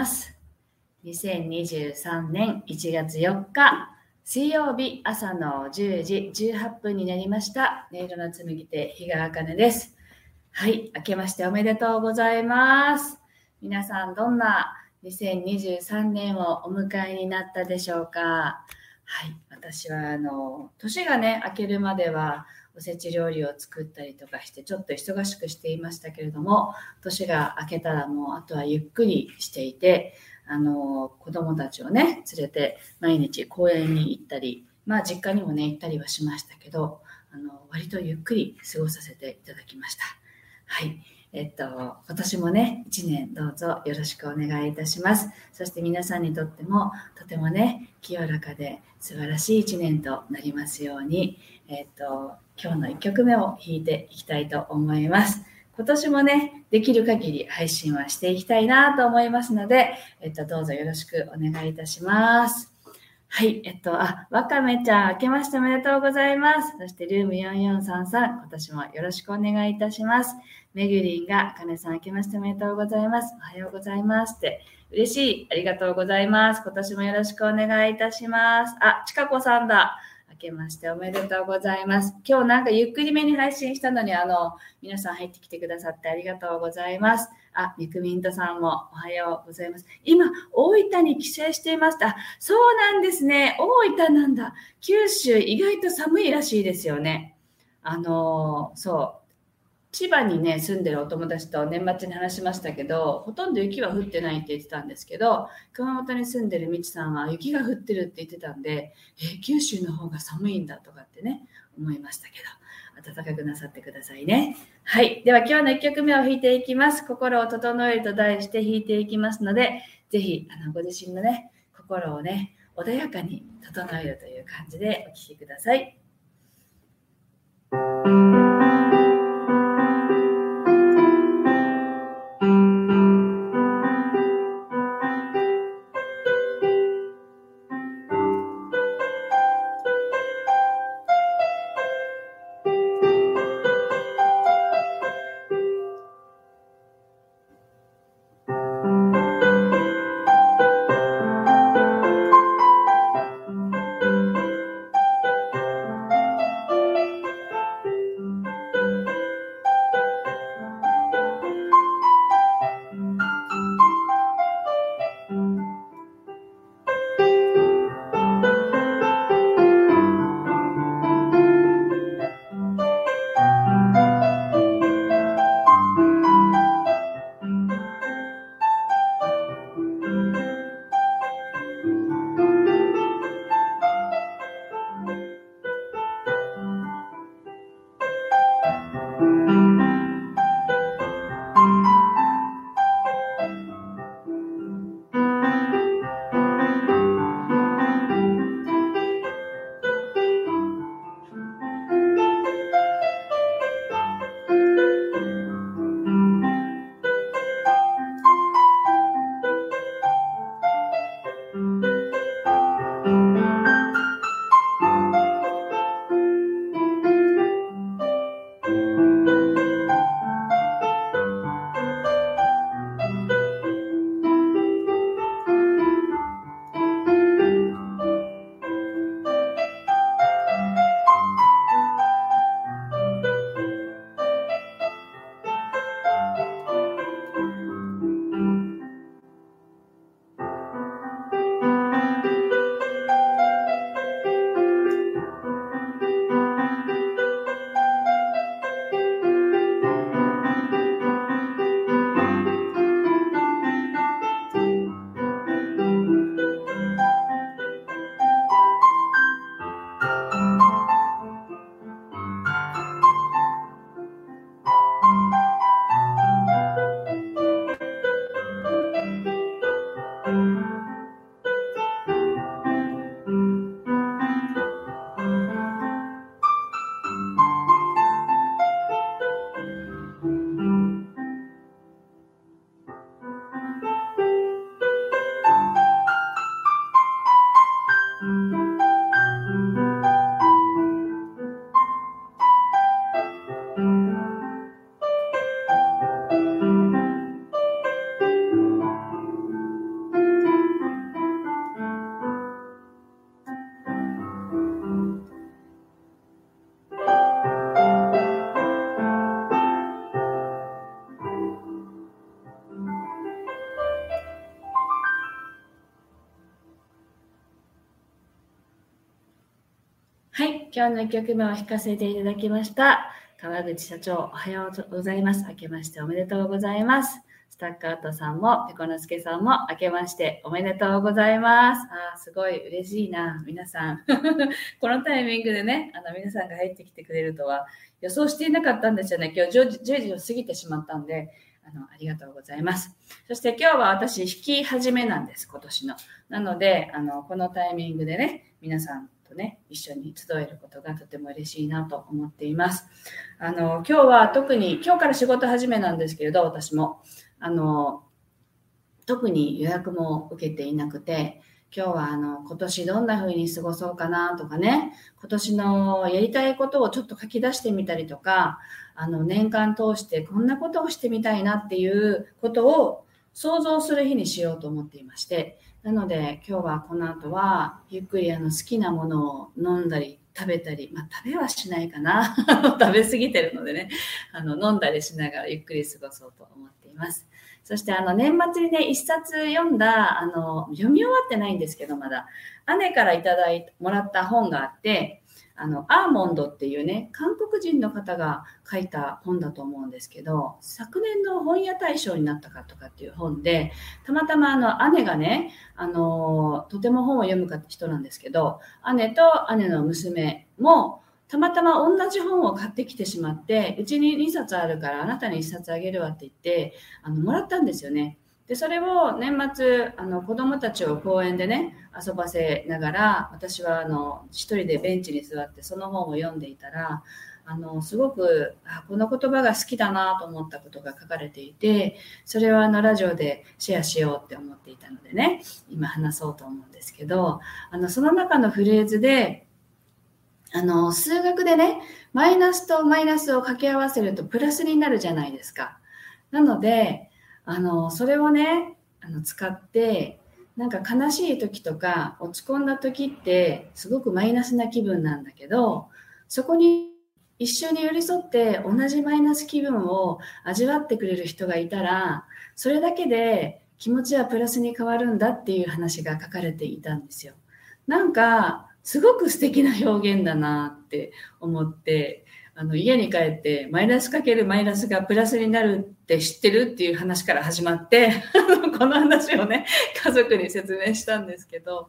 ます。2023年1月4日、水曜日朝の10時18分になりました。音色の紡ぎ手、日川茜です。はい、明けましておめでとうございます。皆さん、どんな2023年をお迎えになったでしょうかはい、私はあの年がね明けるまではおせち料理を作ったりとかしてちょっと忙しくしていましたけれども年が明けたらもうあとはゆっくりしていてあの子供たちをね連れて毎日公園に行ったりまあ実家にもね行ったりはしましたけどあの割とゆっくり過ごさせていただきました。はいえっと、今年もね、一年どうぞよろしくお願いいたします。そして皆さんにとってもとてもね、清らかで素晴らしい一年となりますように、えっと、今日の1曲目を弾いていきたいと思います。今年もね、できる限り配信はしていきたいなと思いますので、えっと、どうぞよろしくお願いいたします。はい、えっと、あ、わかめちゃん、明けましておめでとうございます。そして、ルーム4433、今年もよろしくお願いいたします。めぐりんが、かねさん、明けましておめでとうございます。おはようございます。って、嬉しい。ありがとうございます。今年もよろしくお願いいたします。あ、ちかこさんだ。明けましておめでとうございます。今日なんかゆっくりめに配信したのに、あの、皆さん入ってきてくださってありがとうございます。あ、みくみんとさんもおはようございます。今、大分に帰省していました。そうなんですね。大分なんだ。九州意外と寒いらしいですよね。あの、そう。千葉にね、住んでるお友達と年末に話しましたけど、ほとんど雪は降ってないって言ってたんですけど、熊本に住んでるみちさんは雪が降ってるって言ってたんで、え九州の方が寒いんだとかってね、思いましたけど、暖かくなさってくださいね。はい。では今日の1曲目を弾いていきます。心を整えると題して弾いていきますので、ぜひ、あの、ご自身のね、心をね、穏やかに整えるという感じでお聴きください。今日の1曲目を弾かせていただきました。川口社長、おはようございます。明けましておめでとうございます。スタッカートさんも、ペコノスケさんも、明けましておめでとうございます。あすごい嬉しいな、皆さん。このタイミングでね、あの皆さんが入ってきてくれるとは予想していなかったんですよね。今日10時を過ぎてしまったんで、あのありがとうございます。そして今日は私、弾き始めなんです、今年の。なので、あのこのタイミングでね、皆さんとね、一緒に集えることがとても嬉しいなと思っています。あの、今日は特に、今日から仕事始めなんですけれど、私も、あの、特に予約も受けていなくて、今日はあの今年どんな風に過ごそうかなとかね、今年のやりたいことをちょっと書き出してみたりとか、あの年間通してこんなことをしてみたいなっていうことを想像する日にしようと思っていまして、なので今日はこの後はゆっくりあの好きなものを飲んだり食べたり、まあ、食べはしないかな。食べ過ぎてるのでね。あの飲んだりしながらゆっくり過ごそうと思っています。そしてあの年末にね一冊読んだあの読み終わってないんですけどまだ。姉からいただいてもらった本があってあの、アーモンドっていうね、韓国人の方が書いた本だと思うんですけど、昨年の本屋大賞になったかとかっていう本で、たまたまあの姉がね、あの、とても本を読む人なんですけど、姉と姉の娘も、たまたま同じ本を買ってきてしまって、うちに2冊あるからあなたに1冊あげるわって言って、あの、もらったんですよね。でそれを年末あの子どもたちを公園でね遊ばせながら私はあの一人でベンチに座ってその本を読んでいたらあのすごくあこの言葉が好きだなと思ったことが書かれていてそれをあのラジオでシェアしようって思っていたのでね今話そうと思うんですけどあのその中のフレーズであの数学でねマイナスとマイナスを掛け合わせるとプラスになるじゃないですか。なのであのそれをねあの使ってなんか悲しい時とか落ち込んだ時ってすごくマイナスな気分なんだけどそこに一緒に寄り添って同じマイナス気分を味わってくれる人がいたらそれだけで気持ちはプラスに変わるんだっていう話が書かれていたんですよ。なんかすごく素敵な表現だなって思ってあの家に帰ってマイナスかけるマイナスがプラスになるって知ってるっていう話から始まって この話をね家族に説明したんですけど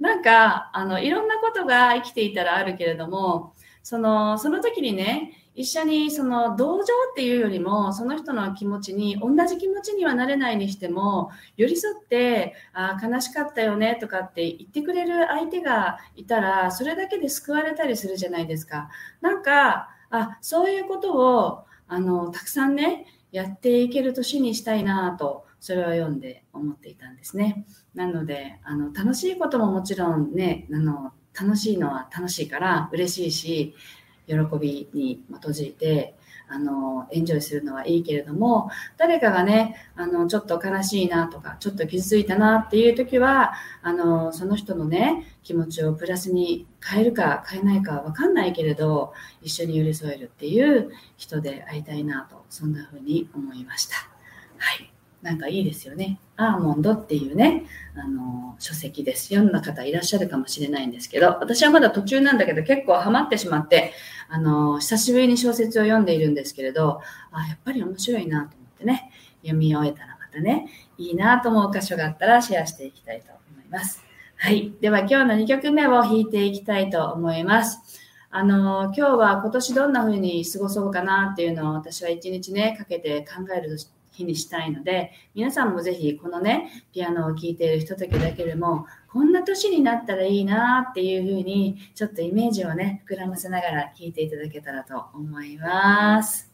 なんかあのいろんなことが生きていたらあるけれどもそのその時にね一緒にその同情っていうよりもその人の気持ちに同じ気持ちにはなれないにしても寄り添ってあ悲しかったよねとかって言ってくれる相手がいたらそれだけで救われたりするじゃないですか。なんかあそういうことをあのたくさんねやっていける年にしたいなとそれを読んで思っていたんですね。なのであの楽しいことももちろんねあの楽しいのは楽しいから嬉しいし喜びに基づいてあの、エンジョイするのはいいけれども、誰かがね、あの、ちょっと悲しいなとか、ちょっと傷ついたなっていう時は、あの、その人のね、気持ちをプラスに変えるか変えないかわかんないけれど、一緒に寄り添えるっていう人で会いたいなと、そんな風に思いました。はい。なんかいいですよね。アーモンドっていうね、あの、書籍です。読んだ方いらっしゃるかもしれないんですけど、私はまだ途中なんだけど結構ハマってしまって、あの、久しぶりに小説を読んでいるんですけれど、あ、やっぱり面白いなと思ってね、読み終えたらまたね、いいなと思う箇所があったらシェアしていきたいと思います。はい。では今日の2曲目を弾いていきたいと思います。あの、今日は今年どんな風に過ごそうかなっていうのを私は一日ね、かけて考える日にしたいので、皆さんもぜひこのね、ピアノを聴いているひとときだけでも、こんな年になったらいいなっていうふうに、ちょっとイメージをね、膨らませながら聴いていただけたらと思います。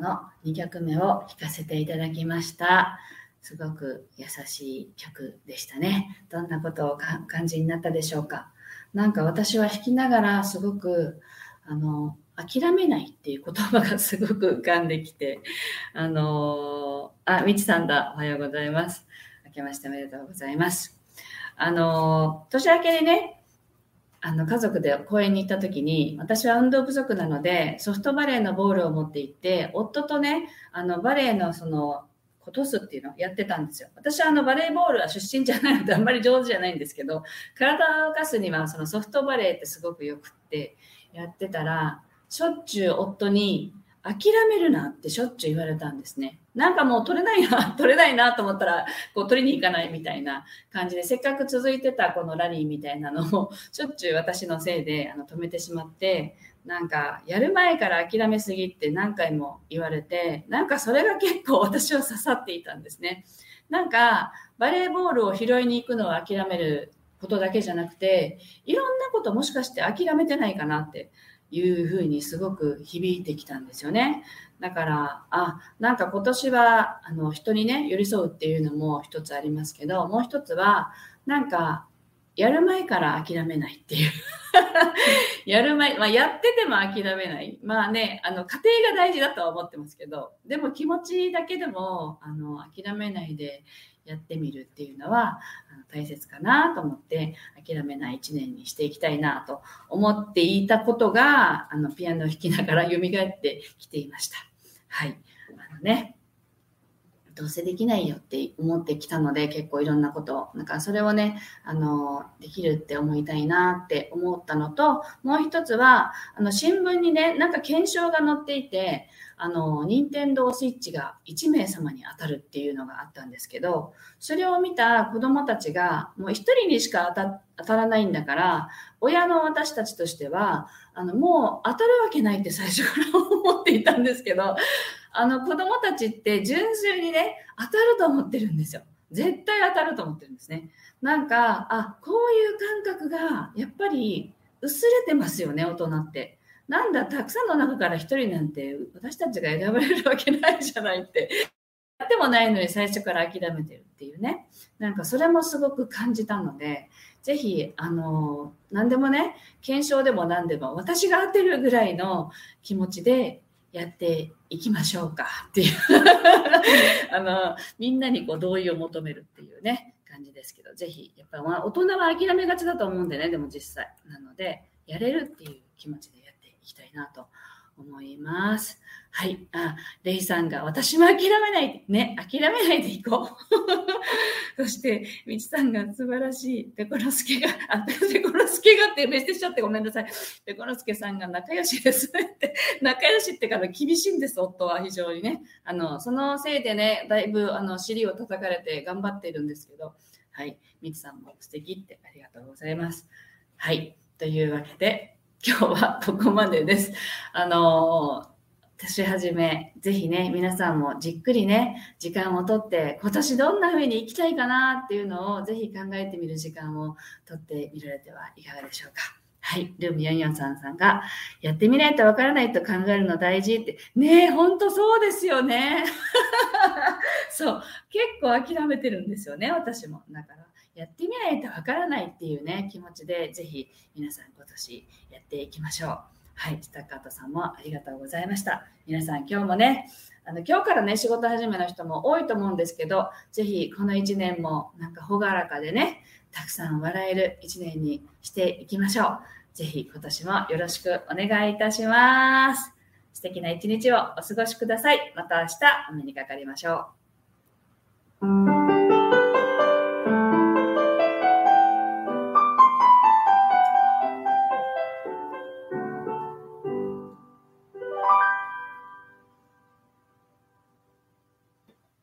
の2曲目を弾かせていただきました。すごく優しい曲でしたね。どんなことを感じになったでしょうか。なんか私は弾きながらすごくあの諦めないっていう言葉が すごく浮かんできて、あのあ、みちさんだ。おはようございます。明けましておめでとうございます。あの年明けにね、あの家族で公園に行った時に私は運動不足なのでソフトバレーのボールを持って行って夫とねあのバレーのそのことすっていうのをやってたんですよ。私はあのバレーボールは出身じゃないのであんまり上手じゃないんですけど体を動かすにはそのソフトバレーってすごくよくってやってたらしょっちゅう夫に諦めるなってしょっちゅう言われたんですね。なんかもう取れないな、取れないなと思ったら、こう取りに行かないみたいな感じで、せっかく続いてたこのラリーみたいなのを、しょっちゅう私のせいであの止めてしまって、なんか、やる前から諦めすぎって何回も言われて、なんかそれが結構私は刺さっていたんですね。なんか、バレーボールを拾いに行くのを諦めることだけじゃなくて、いろんなこともしかして諦めてないかなっていうふうにすごく響いてきたんですよね。だから、あ、なんか今年は、あの、人にね、寄り添うっていうのも一つありますけど、もう一つは、なんか、やる前から諦めないっていう やる前、まあ、やってても諦めない。まあね、あの、家庭が大事だとは思ってますけど、でも気持ちだけでも、あの、諦めないでやってみるっていうのはの大切かなと思って諦めない一年にしていきたいなと思っていたことがあのピアノを弾きながら蘇ってきていました。はい。あのね、どうせできないよって思ってきたので結構いろんなことなんかそれをねあのできるって思いたいなって思ったのともう一つはあの新聞にねなんか検証が載っていてあの任天堂スイッチが1名様に当たるっていうのがあったんですけどそれを見た子どもたちがもう1人にしか当た当たらないんだから親の私たちとしてはあのもう当たるわけないって最初から思っていたんですけどあの子供たちって純粋にね、当たると思ってるんですよ。絶対当たると思ってるんですね。なんか、あ、こういう感覚がやっぱり薄れてますよね、大人って。なんだ、たくさんの中から1人なんて私たちが選ばれるわけないじゃないってってもないのに最初から諦めてるっていうね。なんかそれもすごく感じたので、ぜひ、あの、何でもね、検証でも何でも、私が当てるぐらいの気持ちでやっていきましょうかっていう あの、みんなにこう同意を求めるっていうね、感じですけど、ぜひ、やっぱり大人は諦めがちだと思うんでね、でも実際。なので、やれるっていう気持ちでやっていきたいなと思います。はい。あ、レイさんが、私も諦めないで、ね、諦めないでいこう。そして、みちさんが素晴らしい、ペコロスケが、あ、ペコロスケがってメッセージしちゃってごめんなさい。ペコロスケさんが仲良しですって、仲良しってから厳しいんです、夫は非常にね。あの、そのせいでね、だいぶ、あの、尻を叩かれて頑張っているんですけど、はい。みちさんも素敵ってありがとうございます。はい。というわけで、今日はここまでです。あの年始め、ぜひね、皆さんもじっくりね、時間をとって、今年どんな風に生きたいかなっていうのをぜひ考えてみる時間をとってみられてはいかがでしょうか。はい。ルーム443さんが、やってみないとわからないと考えるの大事って。ねえ、ほんとそうですよね。そう。結構諦めてるんですよね、私も。だから、やってみないとわからないっていうね、気持ちで、ぜひ皆さん今年やっていきましょう。はい、スタッカートさんもありがとうございました。皆さん今日もね、あの今日からね、仕事始めの人も多いと思うんですけど、ぜひこの1年もなんか朗らかでね、たくさん笑える1年にしていきましょう。ぜひ今年もよろしくお願いいたします。素敵な一日をお過ごしください。また明日お目にかかりましょう。